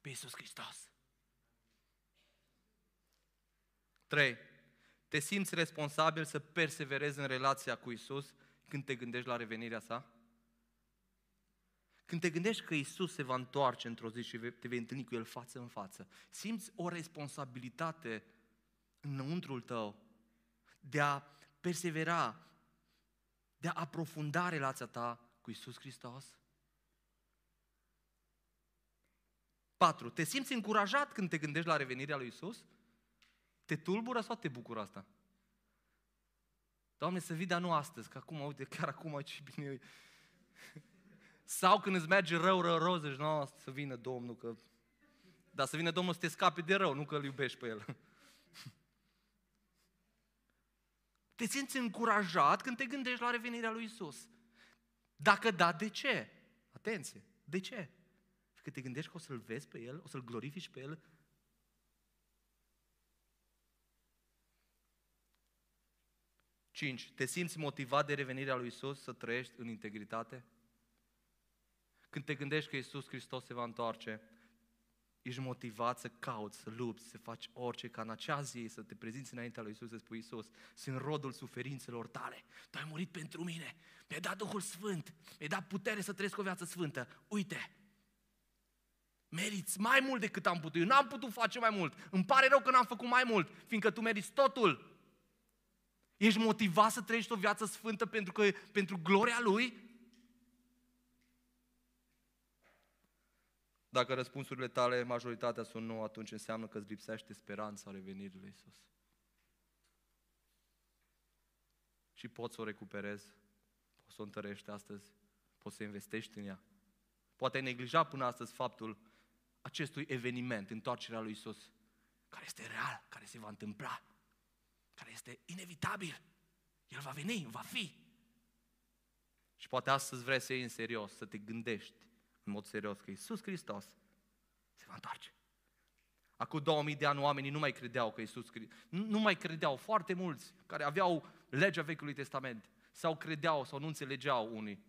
pe Iisus Hristos? 3. Te simți responsabil să perseverezi în relația cu Isus când te gândești la revenirea sa? Când te gândești că Isus se va întoarce într-o zi și te vei întâlni cu El față în față, simți o responsabilitate înăuntrul tău de a persevera, de a aprofunda relația ta cu Isus Hristos? 4. Te simți încurajat când te gândești la revenirea lui Isus? Te tulbură sau te bucură asta? Doamne, să vii, dar nu astăzi, că acum, uite, chiar acum ce bine e. Sau când îți merge rău, rău, rău, zici, nu, să vină Domnul, că... Dar să vină Domnul să te scape de rău, nu că îl iubești pe El. Te simți încurajat când te gândești la revenirea lui Isus. Dacă da, de ce? Atenție, de ce? Că te gândești că o să-L vezi pe El, o să-L glorifici pe El. Cinci, te simți motivat de revenirea lui Isus să trăiești în integritate? Când te gândești că Isus Hristos se va întoarce, ești motivat să cauți, să lupți, să faci orice, ca în acea zi să te prezinți înaintea lui Isus, să spui Isus, sunt rodul suferințelor tale, tu ai murit pentru mine, mi-ai dat Duhul Sfânt, mi-ai dat putere să trăiesc o viață sfântă, uite, meriți mai mult decât am putut, eu n-am putut face mai mult, îmi pare rău că n-am făcut mai mult, fiindcă tu meriți totul. Ești motivat să trăiești o viață sfântă pentru, că, pentru gloria Lui? Dacă răspunsurile tale, majoritatea sunt nu, atunci înseamnă că îți lipsește speranța revenirii lui Isus. Și poți să o recuperezi, poți să o întărești astăzi, poți să investești în ea. Poate ai neglijat până astăzi faptul acestui eveniment, întoarcerea lui Isus, care este real, care se va întâmpla, care este inevitabil. El va veni, va fi. Și poate astăzi vrei să iei în serios, să te gândești în mod serios că Iisus Hristos se va întoarce. Acum 2000 de ani oamenii nu mai credeau că Iisus nu, nu mai credeau, foarte mulți care aveau legea Vechiului Testament sau credeau sau nu înțelegeau unii.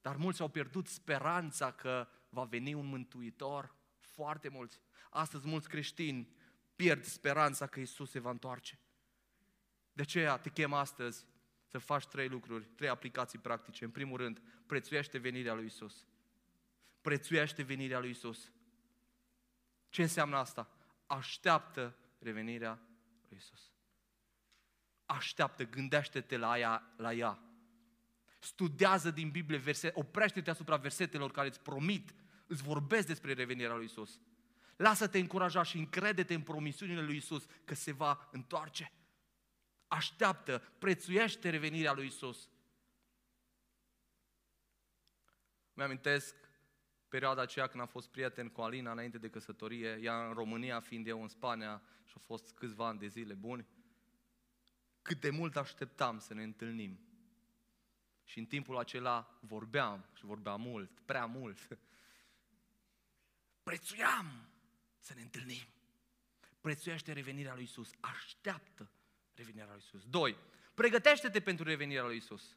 Dar mulți au pierdut speranța că va veni un mântuitor, foarte mulți. Astăzi mulți creștini pierd speranța că Iisus se va întoarce. De aceea te chem astăzi să faci trei lucruri, trei aplicații practice. În primul rând, prețuiește venirea lui Isus prețuiește venirea lui Isus. Ce înseamnă asta? Așteaptă revenirea lui Isus. Așteaptă, gândește-te la ea, la ea. Studiază din Biblie verse, oprește-te asupra versetelor care îți promit, îți vorbesc despre revenirea lui Isus. Lasă-te încuraja și încrede-te în promisiunile lui Isus că se va întoarce. Așteaptă, prețuiește revenirea lui Isus. Mi-amintesc perioada aceea când am fost prieten cu Alina înainte de căsătorie, ea în România fiind eu în Spania și au fost câțiva ani de zile buni, cât de mult așteptam să ne întâlnim. Și în timpul acela vorbeam și vorbeam mult, prea mult. Prețuiam să ne întâlnim. Prețuiește revenirea lui Isus. Așteaptă revenirea lui Isus. Doi, pregătește-te pentru revenirea lui Isus.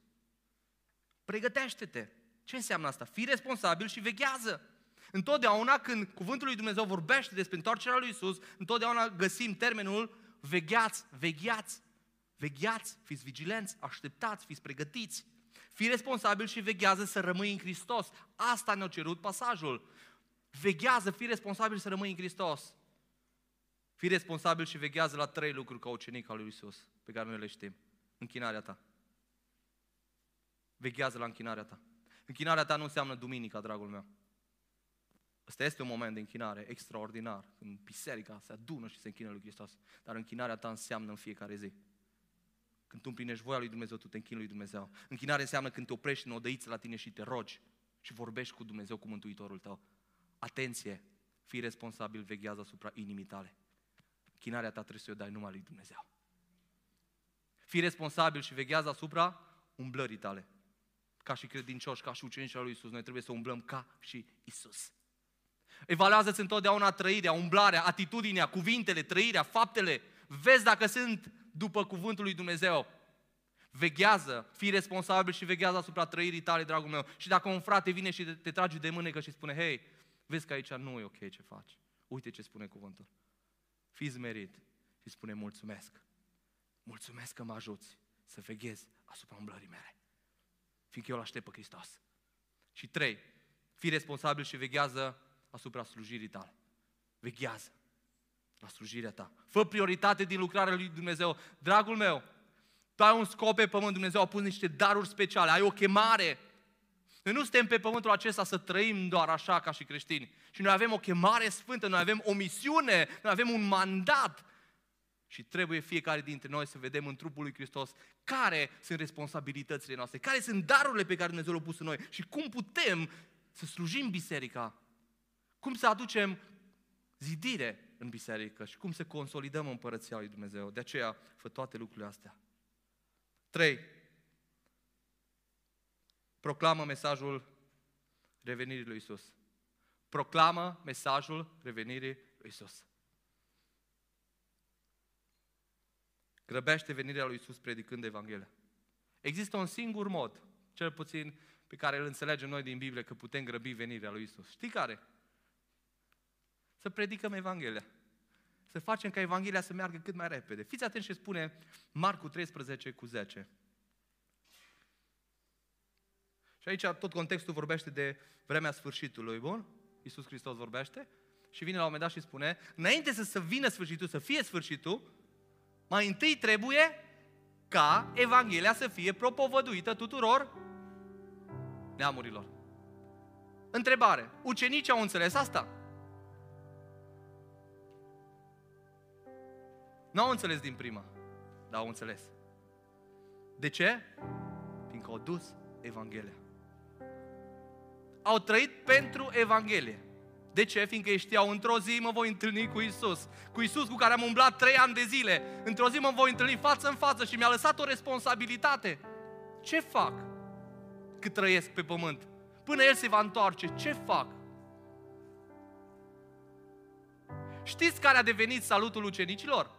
Pregătește-te. Ce înseamnă asta? Fii responsabil și veghează. Întotdeauna când cuvântul lui Dumnezeu vorbește despre întoarcerea lui Isus, întotdeauna găsim termenul vegheați, vegheați, vegheați, fiți vigilenți, așteptați, fiți pregătiți. Fii responsabil și veghează să rămâi în Hristos. Asta ne-a cerut pasajul. Veghează, fii responsabil să rămâi în Hristos. Fii responsabil și veghează la trei lucruri ca ucenic al lui Isus, pe care noi le știm. Închinarea ta. Veghează la închinarea ta. Închinarea ta nu înseamnă duminica, dragul meu. Ăsta este un moment de închinare extraordinar, când biserica se adună și se închină lui Hristos. Dar închinarea ta înseamnă în fiecare zi. Când tu împlinești voia lui Dumnezeu, tu te închini lui Dumnezeu. Închinare înseamnă când te oprești în odăiță la tine și te rogi și vorbești cu Dumnezeu, cu Mântuitorul tău. Atenție, fii responsabil, veghează asupra inimii tale. Închinarea ta trebuie să o dai numai lui Dumnezeu. Fii responsabil și veghează asupra umblării tale ca și credincioși, ca și ucenici al lui Isus, noi trebuie să umblăm ca și Isus. Evaluează-ți întotdeauna trăirea, umblarea, atitudinea, cuvintele, trăirea, faptele. Vezi dacă sunt după cuvântul lui Dumnezeu. Veghează, fii responsabil și veghează asupra trăirii tale, dragul meu. Și dacă un frate vine și te, te trage de mânecă și spune, hei, vezi că aici nu e ok ce faci. Uite ce spune cuvântul. Fii zmerit și spune mulțumesc. Mulțumesc că mă ajuți să veghez asupra umblării mele fiindcă eu îl aștept pe Hristos. Și trei, fii responsabil și veghează asupra slujirii tale. Veghează la slujirea ta. Fă prioritate din lucrarea lui Dumnezeu. Dragul meu, Tu ai un scop pe pământ, Dumnezeu a pus niște daruri speciale, ai o chemare. Noi nu suntem pe pământul acesta să trăim doar așa ca și creștini. Și noi avem o chemare sfântă, noi avem o misiune, noi avem un mandat. Și trebuie fiecare dintre noi să vedem în trupul lui Hristos care sunt responsabilitățile noastre, care sunt darurile pe care Dumnezeu le-a pus în noi și cum putem să slujim biserica, cum să aducem zidire în biserică și cum să consolidăm împărăția lui Dumnezeu. De aceea, fă toate lucrurile astea. 3. Proclamă mesajul revenirii lui Isus. Proclamă mesajul revenirii lui Isus. Grăbește venirea lui Isus predicând Evanghelia. Există un singur mod, cel puțin pe care îl înțelegem noi din Biblie, că putem grăbi venirea lui Isus. Știi care? Să predicăm Evanghelia. Să facem ca Evanghelia să meargă cât mai repede. Fiți atenți ce spune Marcu 13 cu 10. Și aici tot contextul vorbește de vremea sfârșitului, bun? Iisus Hristos vorbește și vine la un moment dat și spune, înainte să, să vină sfârșitul, să fie sfârșitul, mai întâi trebuie ca Evanghelia să fie propovăduită tuturor neamurilor. Întrebare. Ucenicii au înțeles asta? Nu au înțeles din prima, dar au înțeles. De ce? Fiindcă au dus Evanghelia. Au trăit pentru Evanghelie. De ce? Fiindcă ei știau, într-o zi mă voi întâlni cu Isus. Cu Isus cu care am umblat trei ani de zile. Într-o zi mă voi întâlni față în față și mi-a lăsat o responsabilitate. Ce fac cât trăiesc pe pământ? Până El se va întoarce, ce fac? Știți care a devenit salutul ucenicilor?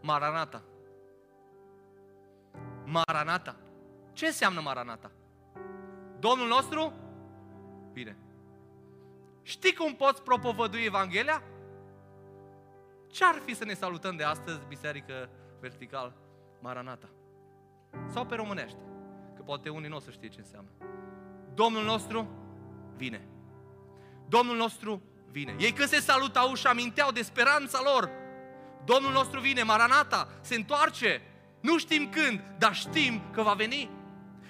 Maranata. Maranata. Ce înseamnă Maranata? Domnul nostru? Bine. Știi cum poți propovădui Evanghelia? Ce ar fi să ne salutăm de astăzi, Biserică Vertical Maranata? Sau pe românește, că poate unii nu o să știe ce înseamnă. Domnul nostru vine. Domnul nostru vine. Ei când se salutau și aminteau de speranța lor, Domnul nostru vine, Maranata, se întoarce. Nu știm când, dar știm că va veni.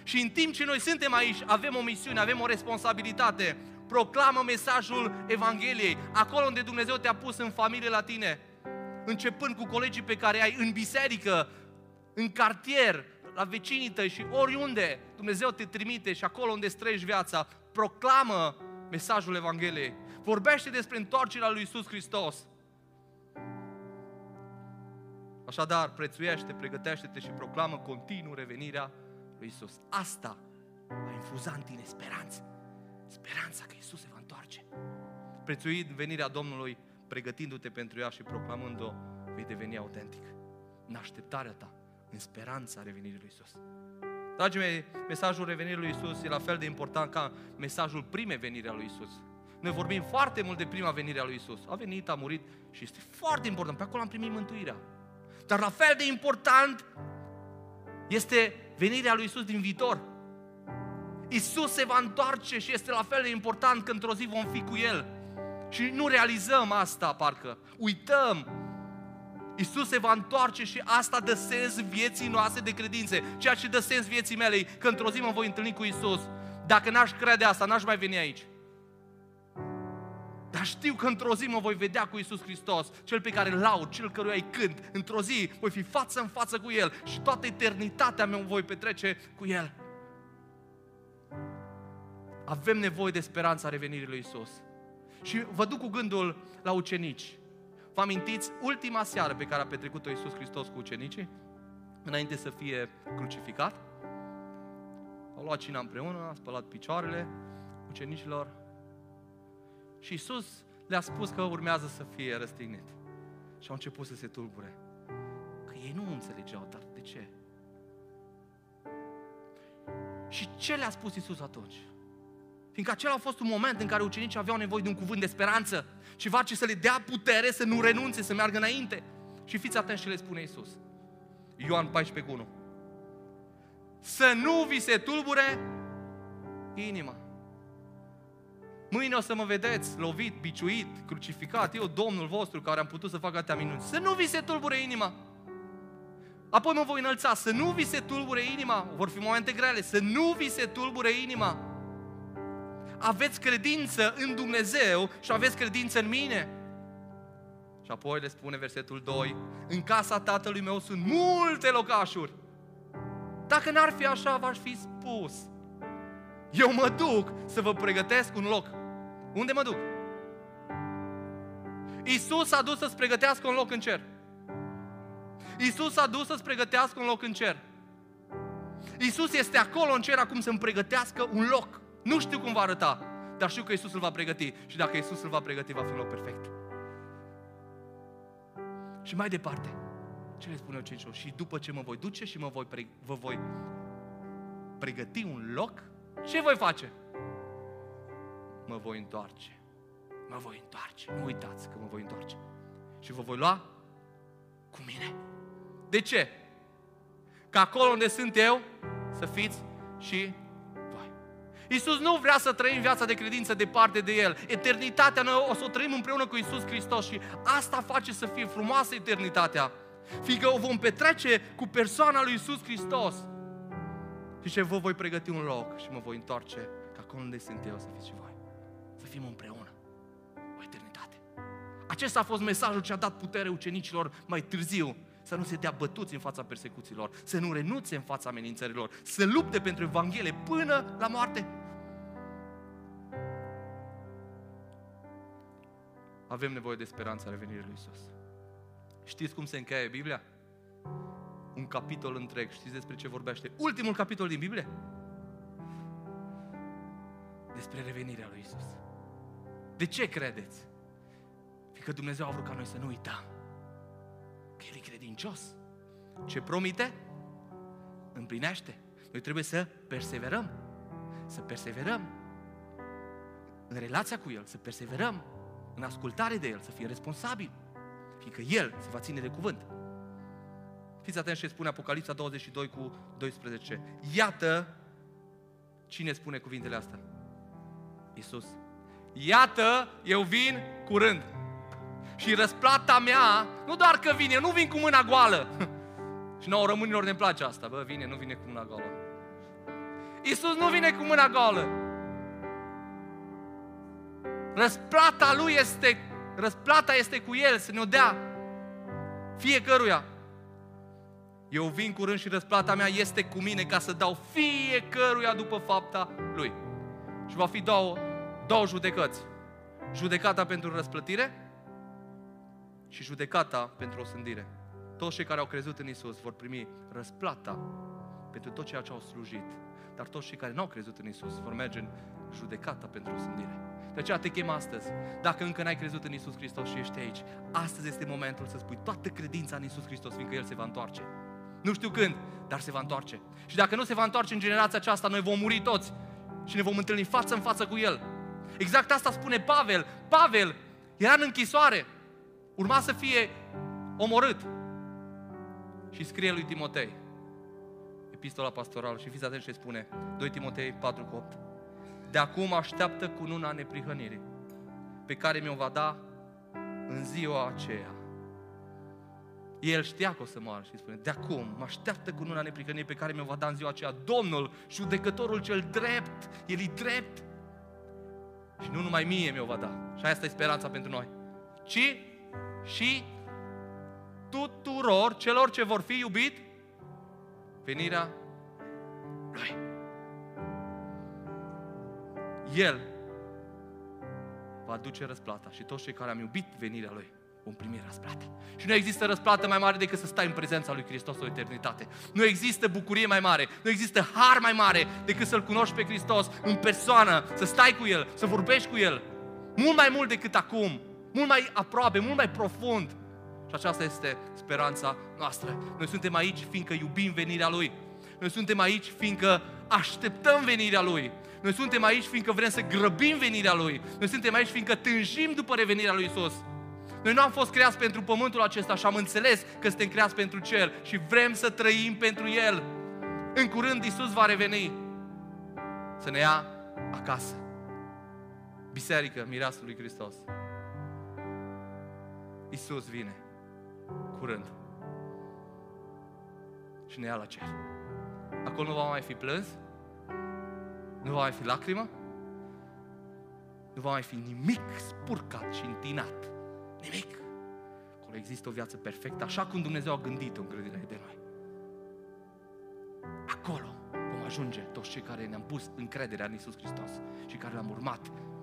Și în timp ce noi suntem aici, avem o misiune, avem o responsabilitate. Proclamă mesajul Evangheliei, acolo unde Dumnezeu te-a pus în familie la tine. Începând cu colegii pe care ai în biserică, în cartier, la vecinii tăi și oriunde Dumnezeu te trimite și acolo unde străiești viața, proclamă mesajul Evangheliei. Vorbește despre întoarcerea lui Isus Hristos. Așadar, prețuiește, pregătește-te și proclamă continuu revenirea lui Isus. Asta va infuza în tine speranță. Speranța că Isus se va întoarce. Prețuit venirea Domnului, pregătindu-te pentru ea și proclamând-o, vei deveni autentic. În așteptarea ta, în speranța revenirii lui Isus. Dragii mei, mesajul revenirii lui Isus e la fel de important ca mesajul primei venire a lui Isus. Noi vorbim foarte mult de prima venire a lui Isus. A venit, a murit și este foarte important. Pe acolo am primit mântuirea. Dar la fel de important este venirea lui Isus din viitor. Isus se va întoarce și este la fel de important că într-o zi vom fi cu El. Și nu realizăm asta, parcă. Uităm. Isus se va întoarce și asta dă sens vieții noastre de credințe. Ceea ce dă sens vieții mele că într-o zi mă voi întâlni cu Isus. Dacă n-aș crede asta, n-aș mai veni aici. Dar știu că într-o zi mă voi vedea cu Isus Hristos, cel pe care îl laud, cel căruia îi cânt. Într-o zi voi fi față în față cu El și toată eternitatea mea o voi petrece cu El. Avem nevoie de speranța revenirii lui Isus. Și vă duc cu gândul la ucenici. Vă amintiți ultima seară pe care a petrecut-o Isus Hristos cu ucenicii? Înainte să fie crucificat? Au luat cina împreună, a spălat picioarele ucenicilor și Isus le-a spus că urmează să fie răstignit. Și au început să se tulbure. Că ei nu înțelegeau, dar de ce? Și ce le-a spus Isus atunci? Fiindcă acela a fost un moment în care ucenicii aveau nevoie de un cuvânt de speranță, ceva ce să le dea putere să nu renunțe, să meargă înainte. Și fiți atenți ce le spune Isus. Ioan 14 1. Să nu vi se tulbure inima. Mâine o să mă vedeți lovit, biciuit, crucificat, eu, Domnul vostru, care am putut să fac atâtea minuni. Să nu vi se tulbure inima. Apoi mă voi înălța, să nu vi se tulbure inima, vor fi momente grele, să nu vi se tulbure inima. Aveți credință în Dumnezeu și aveți credință în mine. Și apoi le spune versetul 2, în casa tatălui meu sunt multe locașuri. Dacă n-ar fi așa, v-aș fi spus. Eu mă duc să vă pregătesc un loc. Unde mă duc? Iisus a dus să-ți pregătească un loc în cer. Iisus a dus să-ți pregătească un loc în cer. Iisus este acolo în cer acum să-mi pregătească un loc. Nu știu cum va arăta, dar știu că Iisus îl va pregăti. Și dacă Iisus îl va pregăti, va fi un loc perfect. Și mai departe, ce le spune ucenicilor? Și după ce mă voi duce și mă voi pre- vă voi pregăti un loc, ce voi face? Mă voi întoarce. Mă voi întoarce. Nu uitați că mă voi întoarce. Și vă voi lua cu mine. De ce? Că acolo unde sunt eu, să fiți și voi. Iisus nu vrea să trăim viața de credință departe de El. Eternitatea noi o să o trăim împreună cu Iisus Hristos și asta face să fie frumoasă eternitatea. Fiindcă o vom petrece cu persoana lui Iisus Hristos. Și ce vă voi pregăti un loc și mă voi întoarce ca acolo unde sunt eu să fiți și voi. Să fim împreună. O eternitate. Acesta a fost mesajul ce a dat putere ucenicilor mai târziu să nu se dea bătuți în fața persecuțiilor, să nu renunțe în fața amenințărilor, să lupte pentru Evanghelie până la moarte. Avem nevoie de speranța revenirii lui Isus. Știți cum se încheie Biblia? Un capitol întreg. Știți despre ce vorbește? Ultimul capitol din Biblie? Despre revenirea lui Isus. De ce credeți? Fiindcă Dumnezeu a vrut ca noi să nu uităm că El e credincios. Ce promite? Împlinește. Noi trebuie să perseverăm. Să perseverăm în relația cu El, să perseverăm în ascultare de El, să fim responsabili. Fiindcă El se va ține de cuvânt. Fiți atenți ce spune Apocalipsa 22 cu 12. Iată cine spune cuvintele astea. Iisus. Iată, eu vin curând. Și răsplata mea, nu doar că vine, eu nu vin cu mâna goală. Și nouă românilor ne place asta, bă, vine, nu vine cu mâna goală. Iisus nu vine cu mâna goală. Răsplata lui este, răsplata este cu el, să ne-o dea fiecăruia. Eu vin curând și răsplata mea este cu mine ca să dau fiecăruia după fapta lui. Și va fi două, două judecăți. Judecata pentru răsplătire și judecata pentru osândire. Toți cei care au crezut în Isus vor primi răsplata pentru tot ceea ce au slujit. Dar toți cei care nu au crezut în Isus vor merge în judecata pentru osândire. De aceea te chem astăzi. Dacă încă n-ai crezut în Isus Hristos și ești aici, astăzi este momentul să spui toată credința în Isus Hristos, fiindcă El se va întoarce. Nu știu când, dar se va întoarce. Și dacă nu se va întoarce în generația aceasta, noi vom muri toți și ne vom întâlni față în față cu El. Exact asta spune Pavel. Pavel era în închisoare. Urma să fie omorât. Și scrie lui Timotei, epistola pastorală, și fiți atenți ce spune, 2 Timotei 4 cu 8. De acum așteaptă cununa neprihănirii, pe care mi-o va da în ziua aceea. El știa că o să moară și spune, de acum mă așteaptă cu luna neprihănirii pe care mi-o va da în ziua aceea Domnul, judecătorul cel drept, El e drept. Și nu numai mie mi-o va da. Și asta e speranța pentru noi. Ci și tuturor celor ce vor fi iubit venirea Lui. El va aduce răsplata și toți cei care am iubit venirea Lui vom primi răsplată. Și nu există răsplată mai mare decât să stai în prezența lui Hristos o eternitate. Nu există bucurie mai mare, nu există har mai mare decât să-L cunoști pe Hristos în persoană, să stai cu El, să vorbești cu El. Mult mai mult decât acum, mult mai aproape, mult mai profund. Și aceasta este speranța noastră. Noi suntem aici fiindcă iubim venirea Lui. Noi suntem aici fiindcă așteptăm venirea Lui. Noi suntem aici fiindcă vrem să grăbim venirea Lui. Noi suntem aici fiindcă tânjim după revenirea Lui Isus. Noi nu am fost creați pentru pământul acesta și am înțeles că suntem creați pentru cer și vrem să trăim pentru El. În curând Isus va reveni să ne ia acasă. Biserică, mireasă lui Hristos. Isus vine curând. și ne ia la cer. Acolo nu va mai fi plâns, nu va mai fi lacrimă, nu va mai fi nimic spurcat și întinat. Nimic. Acolo există o viață perfectă, așa cum Dumnezeu a gândit-o în grădina de noi. Acolo vom ajunge toți cei care ne-am pus încrederea în Isus Hristos și care l-am urmat.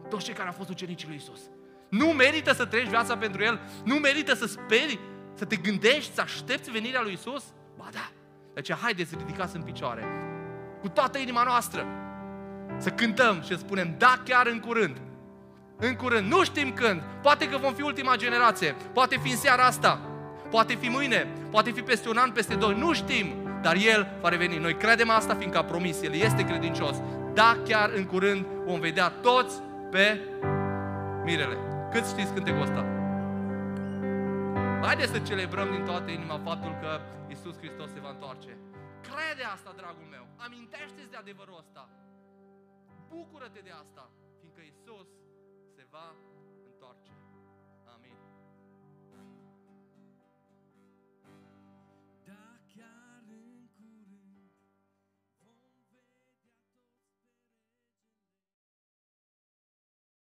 Toți cei care au fost ucenicii lui Isus. Nu merită să trăiești viața pentru El? Nu merită să speri, să te gândești, să aștepți venirea lui Isus? Ba da. De aceea haideți ridicați în picioare. Cu toată inima noastră. Să cântăm și să spunem, da, chiar în curând. În curând. Nu știm când. Poate că vom fi ultima generație. Poate fi în seara asta. Poate fi mâine. Poate fi peste un an, peste doi. Nu știm. Dar El va reveni. Noi credem asta fiindcă a promis. El este credincios. Da, chiar în curând vom vedea toți pe mirele. Cât știți cântecul ăsta? Haideți să celebrăm din toată inima faptul că Isus Hristos se va întoarce. Crede asta, dragul meu. Amintește-ți de adevărul ăsta. Bucură-te de asta, fiindcă Isus se va întoarce.